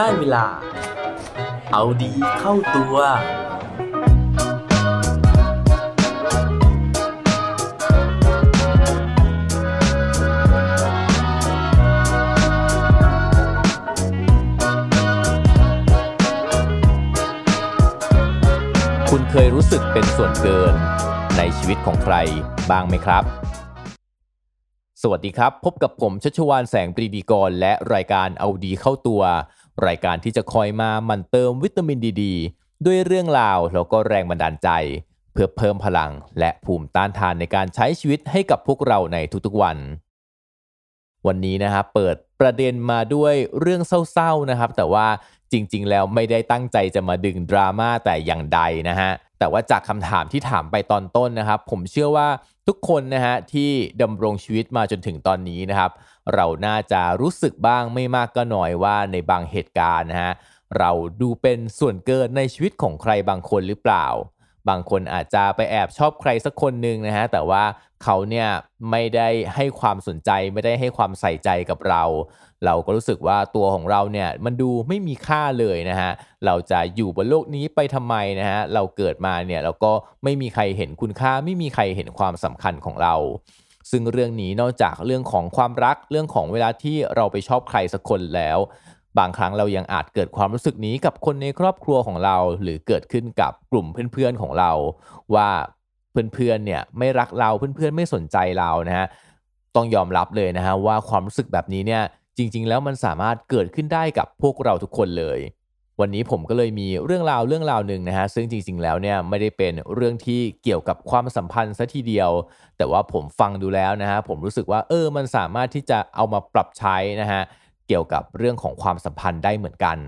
ได้เวลา เอาดีเข้าตัว คุณเคยรู้สึกเป็นส่วนเกิน ในชีวิตของใครบ้างไหมครับ สวัสดีครับ พบกับผมชัชวานแสงปรีดีกร และรายการเอาดีเข้าตัว รายการที่จะคอยมาหมั่นเติมวิตามินดีดด้วยเรื่องราวแล้วก็แรงบันดาลใจ เพื่อเพิ่มพลังและภูมิต้านทานในการใช้ชีวิตให้กับพวกเราในทุกๆวัน วันนี้นะครับเปิดประเด็นมาด้วยเรื่องเศร้าๆนะครับ แต่ว่าจริงๆ แล้วไม่ได้ตั้งใจจะมาดึงดราม่าแต่อย่างใดนะฮะ แต่ว่าจากคำถามที่ถามไปตอนต้นนะครับ ผมเชื่อว่าทุกคนนะฮะที่ดำรงชีวิตมาจนถึงตอนนี้นะครับ เราน่าจะรู้สึกบ้างไม่มากก็น้อยว่าในบางเหตุการณ์นะฮะเราดูเป็นส่วนเกินในชีวิตของใครบางคนหรือเปล่า บางคนอาจจะไปแอบชอบใครสักคนหนึ่งนะฮะแต่ว่าเขาเนี่ยไม่ได้ให้ความสนใจไม่ได้ให้ความใส่ใจกับเรา เราก็รู้สึกว่าตัวของเราเนี่ยมันดูไม่มีค่าเลยนะฮะเราจะอยู่บนโลกนี้ไปทำไมนะฮะเราเกิดมาเนี่ยเราก็ไม่มีใครเห็นคุณค่าไม่มีใครเห็นความสำคัญของเราซึ่งเรื่องนี้นอกจากเรื่องของความรักเรื่องของเวลาที่เราไปชอบใครสักคนแล้ว บางครั้งเรายังอาจเกิดความรู้สึกนี้กับคนในครอบครัวของเรา หรือเกิดขึ้นกับกลุ่มเพื่อนๆของเรา ว่าเพื่อนๆเนี่ยไม่รักเราเพื่อนๆไม่สนใจเรานะฮะต้องยอมรับเลยนะฮะว่าความรู้สึกแบบนี้เนี่ยจริง ๆ แล้วมันสามารถเกิดขึ้นได้กับพวกเราทุกคนเลย วันนี้ผมก็เลยมีเรื่องราวเรื่องราวหนึ่งนะฮะซึ่งจริง ๆ แล้วเนี่ยไม่ได้เป็นเรื่องที่เกี่ยวกับความสัมพันธ์ซะทีเดียว แต่ว่าผมฟังดูแล้วนะฮะผมรู้สึกว่าเออมันสามารถที่จะเอามาปรับใช้นะฮะ เกี่ยวกับเรื่องของความสัมพันธ์ได้เหมือนกัน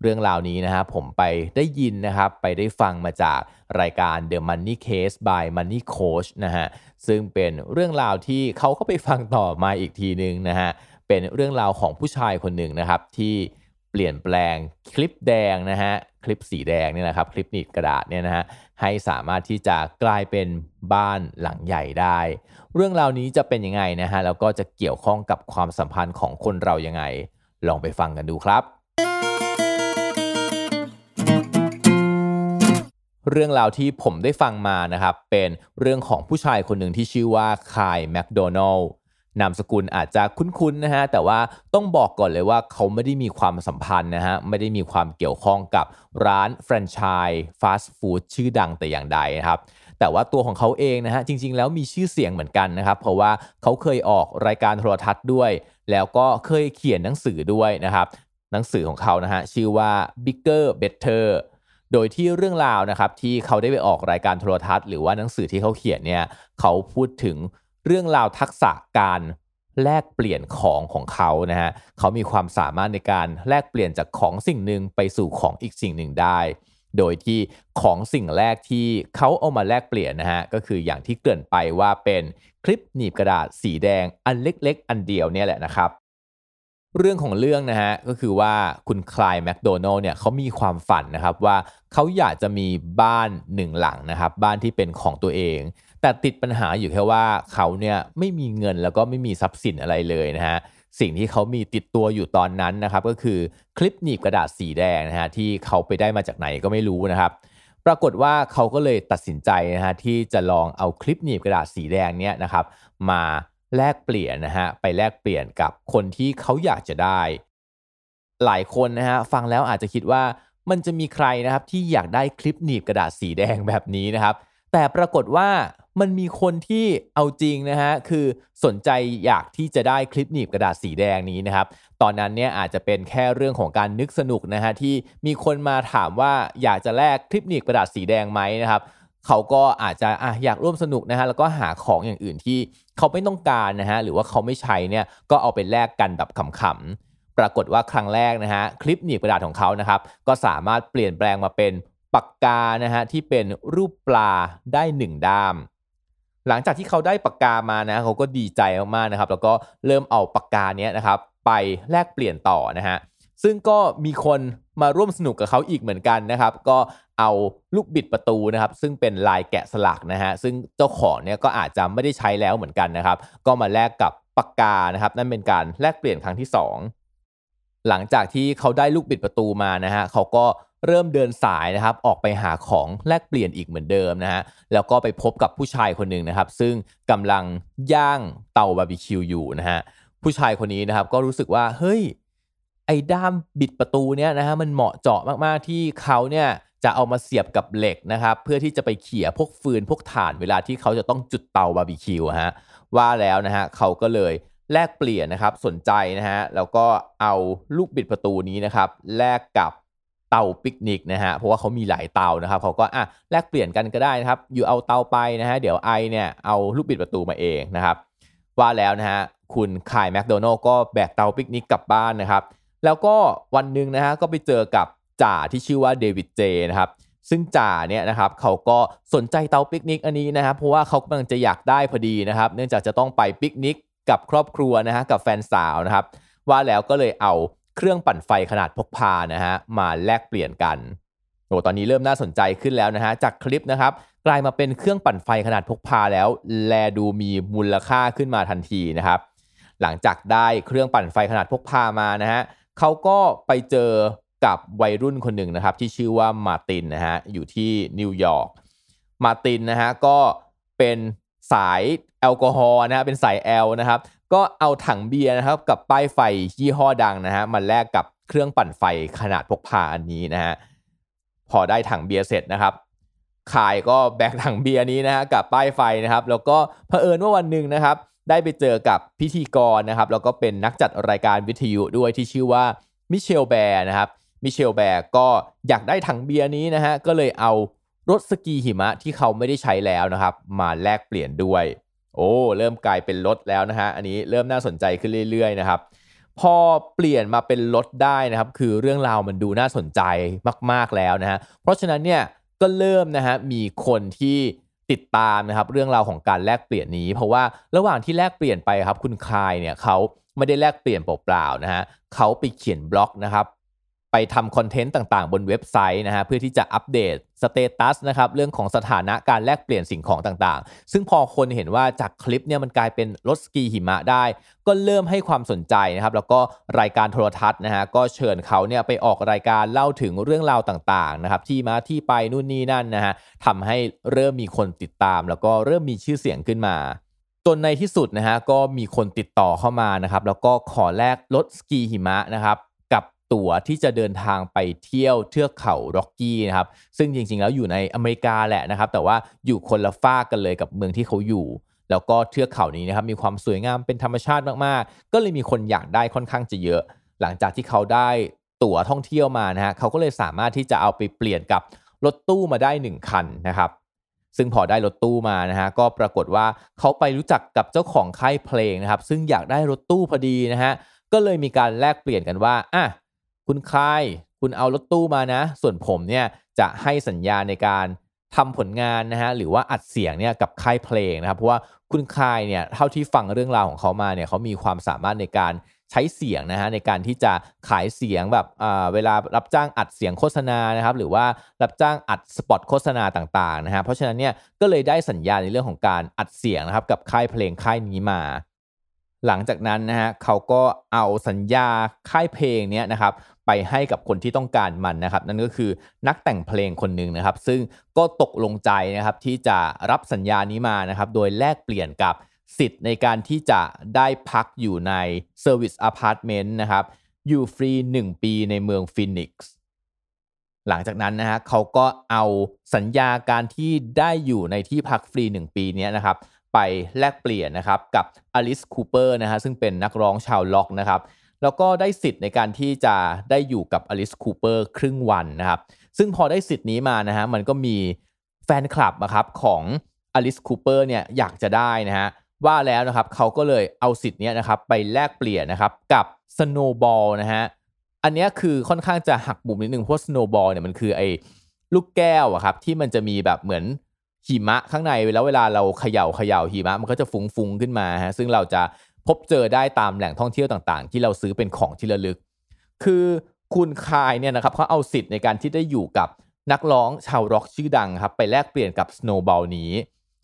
เรื่องราวนี้นะครับผมไปได้ยินนะครับไปได้ฟังมาจากรายการ The Money Case by Money Coach นะฮะซึ่งเป็นเรื่องราวที่เขาก็ไปฟังต่อมาอีกทีนึงนะฮะเป็นเรื่องราวของผู้ชายคนหนึ่งนะครับที่ เปลี่ยนแปลงคลิปแดงนะฮะคลิปสีแดงเนี่ยนะครับคลิปหนีบกระดาษเนี่ยนะฮะให้สามารถที่จะกลายเป็นบ้านหลังใหญ่ได้ เรื่องราวนี้จะเป็นยังไงนะฮะแล้วก็จะเกี่ยวข้องกับความสัมพันธ์ของคนเรายังไง ลองไปฟังกันดูครับ เรื่องราวที่ผมได้ฟังมานะครับเป็นเรื่องของผู้ชายคนหนึ่งที่ชื่อว่าคายแมคโดนัลล์ นามสกุลอาจจะคุ้นๆนะฮะแต่ว่าต้องบอกก่อนเลยว่าเขาไม่ได้มีความสัมพันธ์นะฮะไม่ได้มีความเกี่ยวข้องกับร้านแฟรนไชส์ฟาสต์ฟู้ดชื่อดังแต่อย่างใดนะครับแต่ว่าตัวของเขาเองนะฮะจริงๆ แล้วมีชื่อเสียงเหมือนกันนะครับ เพราะว่าเขาเคยออกรายการโทรทัศน์ด้วย แล้วก็เคยเขียนหนังสือด้วยนะครับหนังสือของเขานะฮะชื่อว่า Bigger Better โดยที่เรื่องราวนะครับที่เขาได้ไปออกรายการโทรทัศน์ หรือว่าหนังสือที่เขาเขียนเนี่ยเขาพูดถึง เรื่องราวทักษะการแลกเปลี่ยนของของเขานะฮะเขามีความสามารถในการแลกเปลี่ยนจากของสิ่งหนึ่งไปสู่ของอีกสิ่งหนึ่งได้ โดยที่ของสิ่งแรกที่เขาเอามาแลกเปลี่ยนนะฮะก็คืออย่างที่เกริ่นไปว่าเป็นคลิปหนีบกระดาษสีแดงอันเล็ก ๆ อันเดียวเนี่ยแหละนะครับเรื่องของเรื่องนะฮะก็คือว่าคุณคลายแมคโดนัลล์เนี่ยเขามีความฝันนะครับว่าเขาอยากจะมีบ้านหนึ่งหลังนะครับ บ้านที่เป็นของตัวเอง แต่ติดปัญหาอยู่แค่ว่าเขาเนี่ยไม่มีเงินแล้วก็ไม่มีทรัพย์สินอะไรเลยนะฮะสิ่งที่เขามีติดตัวอยู่ตอนนั้นนะครับก็คือคลิปหนีบกระดาษสีแดงนะฮะที่เขาไปได้มาจากไหนก็ไม่รู้นะครับ ปรากฏว่าเขาก็เลยตัดสินใจนะฮะที่จะลองเอาคลิปหนีบกระดาษสีแดงเนี้ยนะครับ มาแลกเปลี่ยนนะฮะไปแลกเปลี่ยนกับคนที่เขาอยากจะได้ หลายคนนะฮะฟังแล้วอาจจะคิดว่ามันจะมีใครนะครับที่อยากได้คลิปหนีบกระดาษสีแดงแบบนี้นะครับ แต่ปรากฏว่า มันมีคนที่เอาจริงนะฮะคือสนใจอยากที่จะได้คลิปหนีบกระดาษสีแดงนี้นะครับ ตอนนั้นเนี่ยอาจจะเป็นแค่เรื่องของการนึกสนุกนะฮะที่มีคนมาถามว่าอยากจะแลกคลิปหนีบกระดาษสีแดงไหมนะครับเขาก็อาจจะอะอยากร่วมสนุกนะฮะแล้วก็หาของอย่างอื่นที่เขาไม่ต้องการนะฮะหรือว่าเขาไม่ใช้เนี่ยก็เอาไปแลกกันแบบขำๆปรากฏว่าครั้งแรกนะฮะคลิปหนีบกระดาษของเขานะครับ ก็สามารถเปลี่ยนแปลงมาเป็นปากกานะฮะที่เป็นรูปปลาได้หนึ่งด้าม หลังจากที่เขาได้ปากกามานะเขาก็ดีใจมากๆนะครับ แล้วก็เริ่มเอาปากกาเนี้ยนะครับ ไปแลกเปลี่ยนต่อนะฮะซึ่งก็มีคนมาร่วมสนุกกับเขาอีกเหมือนกันนะครับ ก็เอาลูกบิดประตูนะครับ ซึ่งเป็นลายแกะสลักนะฮะซึ่งเจ้าของเนี่ยก็อาจจะไม่ได้ใช้แล้วเหมือนกันนะครับ ก็มาแลกกับปากกานะครับ นั่นเป็นการแลกเปลี่ยนครั้งที่สองหลังจากที่เขาได้ลูกบิดประตูมานะฮะเขาก็ เริ่มเดินสายนะครับออกไปหาของแลกเปลี่ยนอีกเหมือนเดิมนะฮะแล้วก็ไปพบกับผู้ชายคนหนึ่งนะครับ ซึ่งกำลังย่างเตาบาร์บีคิวอยู่นะฮะผู้ชายคนนี้นะครับก็รู้สึกว่าเฮ้ยไอ้ด้ามบิดประตูเนี้ยนะฮะมันเหมาะเจาะมากๆที่เขาเนี่ยจะเอามาเสียบกับเหล็กนะครับ เพื่อที่จะไปเขี่ยพวกฟืนพวกถ่านเวลาที่เขาจะต้องจุดเตาบาร์บีคิวฮะว่าแล้วนะฮะเขาก็เลยแลกเปลี่ยนนะครับสนใจนะฮะแล้วก็เอาลูกบิดประตูนี้นะครับแลกกับ เตาปิกนิกนะฮะเพราะว่าเขามีหลายเตานะครับเขาก็อะแลกเปลี่ยนกันก็ได้นะครับ อยู่เอาเตาไปนะฮะเดี๋ยวไอเนี่ยเอาลูกบิดประตูมาเองนะครับว่าแล้วนะฮะคุณไคล์ แมคโดนัลด์ก็แบกเตาปิกนิกกลับบ้านนะครับ แล้วก็วันหนึ่งนะฮะก็ไปเจอกับจ่าที่ชื่อว่าเดวิดเจนะครับซึ่งจ่าเนี่ยนะครับเขาก็สนใจเตาปิกนิกอันนี้นะครับเพราะว่าเขากำลังจะอยากได้พอดีนะครับ เนื่องจากจะต้องไปปิกนิกกับครอบครัวนะฮะกับแฟนสาวนะครับ ว่าแล้วก็เลยเอา เครื่องปั่นไฟขนาดพกพานะฮะมาแลกเปลี่ยนกันโอ้ตอนนี้เริ่มน่าสนใจขึ้นแล้วนะฮะจากคลิปนะครับกลายมาเป็นเครื่องปั่นไฟขนาดพกพาแล้ว แลดูมีมูลค่าขึ้นมาทันทีนะครับ หลังจากได้เครื่องปั่นไฟขนาดพกพามานะฮะเขาก็ไปเจอกับวัยรุ่นคนหนึ่งนะครับ ที่ชื่อว่ามาตินนะฮะอยู่ที่นิวยอร์กมาตินนะฮะก็เป็นสายแอลกอฮอล์นะฮะเป็นสายแอลนะครับ ก็เอาถังเบียร์นะครับกับป้ายไฟยี่ห้อดังนะฮะมาแลกกับเครื่องปั่นไฟขนาดพกพาอันนี้นะฮะพอได้ถังเบียร์เสร็จนะครับคายก็แบกถังเบียร์นี้นะฮะกับป้ายไฟนะครับ แล้วก็เผอิญว่าวันหนึ่งนะครับ ได้ไปเจอกับพิธีกรนะครับ แล้วก็เป็นนักจัดรายการวิทยุด้วยที่ชื่อว่ามิเชลแบร์นะครับมิเชลแบร์ก็อยากได้ถังเบียร์นี้นะฮะก็เลยเอารถสกีหิมะที่เขาไม่ได้ใช้แล้วนะครับ มาแลกเปลี่ยนด้วย โอ้เริ่มกลายเป็นรถแล้วนะฮะอันนี้เริ่มน่าสนใจขึ้นเรื่อยๆนะครับพอเปลี่ยนมาเป็นรถได้นะครับ คือเรื่องราวมันดูน่าสนใจมาก ๆแล้วนะฮะเพราะฉะนั้นเนี่ยก็เริ่มนะฮะมีคนที่ติดตามนะครับเรื่องราวของการแลกเปลี่ยนนี้ เพราะว่าระหว่างที่แลกเปลี่ยนไปครับคุณคายเนี่ยเขาไม่ได้แลกเปลี่ยนเปล่าๆนะฮะเขาไปเขียนบล็อกนะครับ ไปทำคอนเทนต์ต่างๆ บนเว็บไซต์นะฮะเพื่อที่จะอัปเดต status นะครับเรื่องของสถานะการแลกเปลี่ยนสิ่งของต่างๆ ซึ่งพอคนเห็นว่าจากคลิปเนี่ยมันกลายเป็นรถสกีหิมะได้ ก็เริ่มให้ความสนใจนะครับแล้วก็รายการโทรทัศน์นะฮะก็เชิญเขาเนี่ยไปออกรายการเล่าถึงเรื่องราวต่างๆนะครับที่มาที่ไปนู่นนี่นั่นนะฮะทำให้เริ่มมีคนติดตาม แล้วก็เริ่มมีชื่อเสียงขึ้นมาจนในที่สุดนะฮะก็มีคนติดต่อเข้ามานะครับแล้วก็ขอแลกรถสกีหิมะนะครับกับ ตั๋วที่จะเดินทางไปเที่ยวเทือกเขาร็อกกี้นะครับซึ่งจริงๆแล้วอยู่ในอเมริกาแหละนะครับ แต่ว่าอยู่คนละฟากกันเลยกับเมืองที่เขาอยู่ แล้วก็เทือกเขานี้นะครับมีความสวยงามเป็นธรรมชาติมากๆ ก็เลยมีคนอยากได้ค่อนข้างจะเยอะ หลังจากที่เขาได้ตั๋วท่องเที่ยวมานะฮะเขาก็เลยสามารถที่จะเอาไปเปลี่ยนกับรถตู้มาได้ 1 คันนะครับซึ่งพอได้รถตู้มานะฮะก็ปรากฏว่าเขาไปรู้จักกับเจ้าของค่ายเพลงนะครับ ซึ่งอยากได้รถตู้พอดีนะฮะก็เลยมีการแลกเปลี่ยนกันว่าอะ คุณคาย คุณเอารถตู้มานะ ส่วนผมเนี่ยจะให้สัญญาในการทำผลงานนะฮะหรือว่าอัดเสียงเนี่ยกับค่ายเพลงนะครับเพราะว่าคุณคายเนี่ยเท่าที่ฟังเรื่องราวของเขามาเนี่ยเขามีความสามารถในการใช้เสียงนะฮะในการที่จะขายเสียงแบบเวลารับจ้างอัดเสียงโฆษณานะครับหรือว่ารับจ้างอัดสปอตโฆษณาต่างๆนะฮะเพราะฉะนั้นเนี่ยก็เลยได้สัญญาในเรื่องของการอัดเสียงนะครับกับค่ายเพลงค่ายนี้มา หลังจากนั้นนะฮะเขาก็เอาสัญญาค่ายเพลงเนี้ยนะครับไปให้กับคนที่ต้องการมันนะครับนั่นก็คือนักแต่งเพลงคนหนึ่งนะครับ ซึ่งก็ตกลงใจนะครับที่จะรับสัญญานี้มานะครับโดยแลกเปลี่ยนกับสิทธิ์ในการที่จะได้พักอยู่ใน Service Apartment นะครับอยู่ฟรี 1 ปีในเมืองฟินิกซ์หลังจากนั้นนะฮะเขาก็เอาสัญญาการที่ได้อยู่ในที่พักฟรี 1 ปีนี้นะครับ ไปแลกเปลี่ยนนะครับกับอลิสคูเปอร์นะฮะซึ่งเป็นนักร้องชาวร็อกนะครับแล้วก็ได้สิทธิ์ในการที่จะได้อยู่กับอลิสคูเปอร์ครึ่งวันนะครับซึ่งพอได้สิทธิ์นี้มานะฮะมันก็มีแฟนคลับนะครับของอลิสคูเปอร์เนี่ยอยากจะได้นะฮะว่าแล้วนะครับเขาก็เลยเอาสิทธิ์นี้นะครับไปแลกเปลี่ยนนะครับกับ Snowball นะฮะอันนี้คือค่อนข้างจะหักมุมนิดนึงเพราะ Snowball เนี่ยมันคือไอ้ลูกแก้วอะครับที่มันจะมีแบบเหมือน หิมะข้างในแล้วเวลาเราเขย่าเขย่าหิมะมันก็จะฟุ้งๆขึ้นมาฮะซึ่งเราจะพบเจอได้ตามแหล่งท่องเที่ยวต่างๆ ที่เราซื้อเป็นของที่ระลึก คือคุณคายเนี่ยนะครับเขาเอาสิทธิ์ในการที่ได้อยู่กับนักร้องชาวร็อกชื่อดังครับไปแลกเปลี่ยนกับสโนว์บอลนี้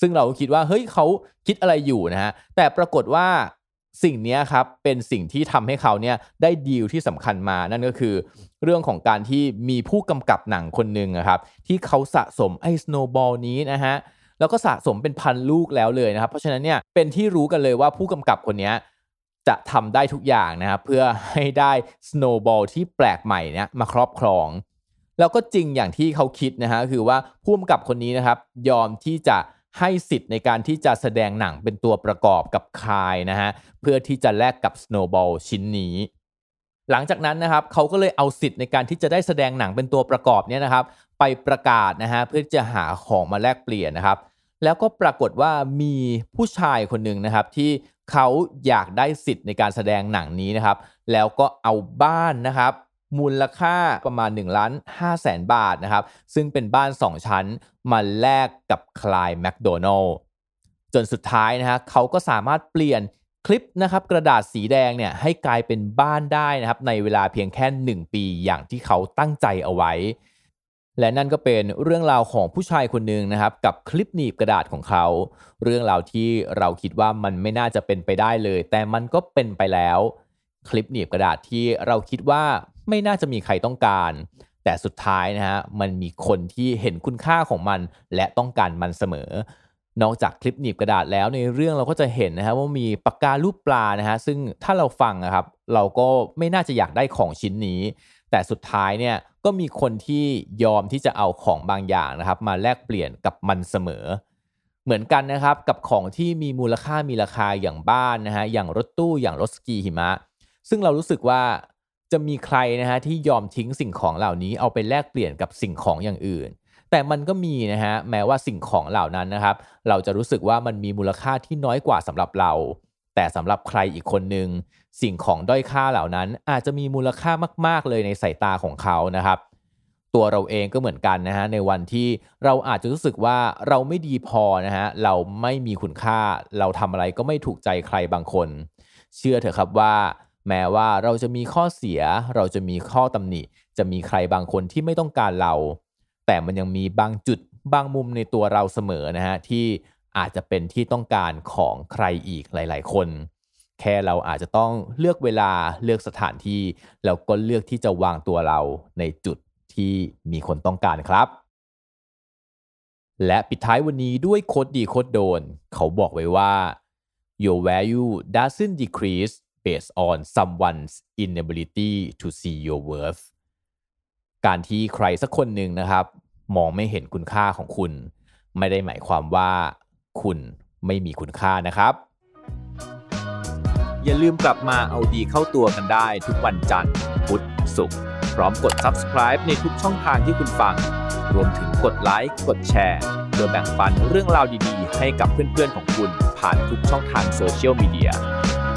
ซึ่งเราคิดว่าเฮ้ยเขาคิดอะไรอยู่นะฮะแต่ปรากฏว่า สิ่งนี้ครับเป็นสิ่งที่ทำให้เขาเนี่ยได้ดีลที่สำคัญมา นั่นก็คือ เรื่องของการที่มีผู้กำกับหนังคนหนึ่งครับที่เขาสะสมไอ้สโนบอลนี้นะฮะแล้วก็สะสมเป็นพันลูกแล้วเลยนะครับ เพราะฉะนั้นเนี่ยเป็นที่รู้กันเลยว่าผู้กำกับคนนี้จะทำได้ทุกอย่างนะครับเพื่อให้ได้สโนบอลที่แปลกใหม่เนี่ยมาครอบครอง แล้วก็จริงอย่างที่เขาคิดนะฮะคือว่าผู้กำกับคนนี้นะครับยอมที่จะ ให้สิทธิ์ในการที่จะแสดงหนังเป็นตัวประกอบกับคายนะฮะเพื่อที่จะแลกกับ Snowball ชิ้นนี้ หลังจากนั้นนะครับเขาก็เลยเอาสิทธิ์ในการที่จะได้แสดงหนังเป็นตัวประกอบเนี่ยนะครับ ไปประกาศนะฮะเพื่อจะหาของมาแลกเปลี่ยนนะครับ แล้วก็ปรากฏว่ามีผู้ชายคนหนึ่งนะครับที่เขาอยากได้สิทธิ์ในการแสดงหนังนี้นะครับ แล้วก็เอาบ้านนะครับ มูลค่าประมาณ1ล้าน5แสนบาทนะครับ ซึ่งเป็นบ้าน 2 ชั้นมาแลกกับคลายแมคโดนัลล์จนสุดท้ายนะฮะเขาก็สามารถเปลี่ยนคลิปนะครับกระดาษสีแดงเนี่ยให้กลายเป็นบ้านได้นะครับในเวลาเพียงแค่ 1 ปีอย่างที่เขาตั้งใจเอาไว้ และนั่นก็เป็นเรื่องราวของผู้ชายคนหนึ่งนะครับกับคลิปหนีบกระดาษของเขา เรื่องราวที่เราคิดว่ามันไม่น่าจะเป็นไปได้เลย แต่มันก็เป็นไปแล้ว คลิปหนีบกระดาษที่เราคิดว่า ไม่น่าจะมีใครต้องการ แต่สุดท้ายนะฮะมันมีคนที่เห็นคุณค่าของมัน และต้องการมันเสมอนอกจากคลิปหนีบกระดาษแล้วในเรื่องเราก็จะเห็นนะฮะว่ามีปากกาลูกปลานะฮะซึ่งถ้าเราฟังนะครับเราก็ไม่น่าจะอยากได้ของชิ้นนี้ แต่สุดท้ายเนี่ยก็มีคนที่ยอมที่จะเอาของบางอย่างนะครับ มาแลกเปลี่ยนกับมันเสมอ เหมือนกันนะครับกับของที่มีมูลค่ามีราคาอย่างบ้านนะฮะอย่างรถตู้อย่างรถสกีหิมะ ซึ่งเรารู้สึกว่า จะมีใครนะฮะที่ยอมทิ้งสิ่งของเหล่านี้เอาไปแลกเปลี่ยนกับสิ่งของอย่างอื่น แต่มันก็มีนะฮะแม้ว่าสิ่งของเหล่านั้นนะครับ เราจะรู้สึกว่ามันมีมูลค่าที่น้อยกว่าสำหรับเรา แต่สำหรับใครอีกคนหนึ่งสิ่งของด้อยค่าเหล่านั้นอาจจะมีมูลค่ามาก ๆ เลยในสายตาของเขานะครับตัวเราเองก็เหมือนกันนะฮะในวันที่เราอาจจะรู้สึกว่าเราไม่ดีพอนะฮะเราไม่มีคุณค่า เราทำอะไรก็ไม่ถูกใจใครบางคน เชื่อเถอะครับว่า แม้ว่าเราจะมีข้อเสีย เราจะมีข้อตำหนิ จะมีใครบางคนที่ไม่ต้องการเรา แต่มันยังมีบางจุดบางมุมในตัวเราเสมอนะฮะที่อาจจะเป็นที่ต้องการของใครอีกหลาย ๆ คน แค่เราอาจจะต้องเลือกเวลาเลือกสถานที่ แล้วก็เลือกที่จะวางตัวเราในจุดที่มีคนต้องการครับ และปิดท้ายวันนี้ด้วยโคดดีโคดโดน เขาบอกไว้ว่า your value doesn't decrease based on someone's inability to see your worth การที่ใครสักคนหนึ่งนะครับ มองไม่เห็นคุณค่าของคุณ ไม่ได้หมายความว่าคุณไม่มีคุณค่านะครับ อย่าลืมกลับมาเอาดีเข้าตัวกันได้ทุกวันจันทร์พุธศุกร์พร้อมกด subscribe ในทุกช่องทางที่คุณฟัง รวมถึงกดไลค์กดแชร์เพื่อแบ่งปันเรื่องราวดีๆ ให้กับเพื่อนๆของคุณผ่านทุกช่องทางโซเชียลมีเดีย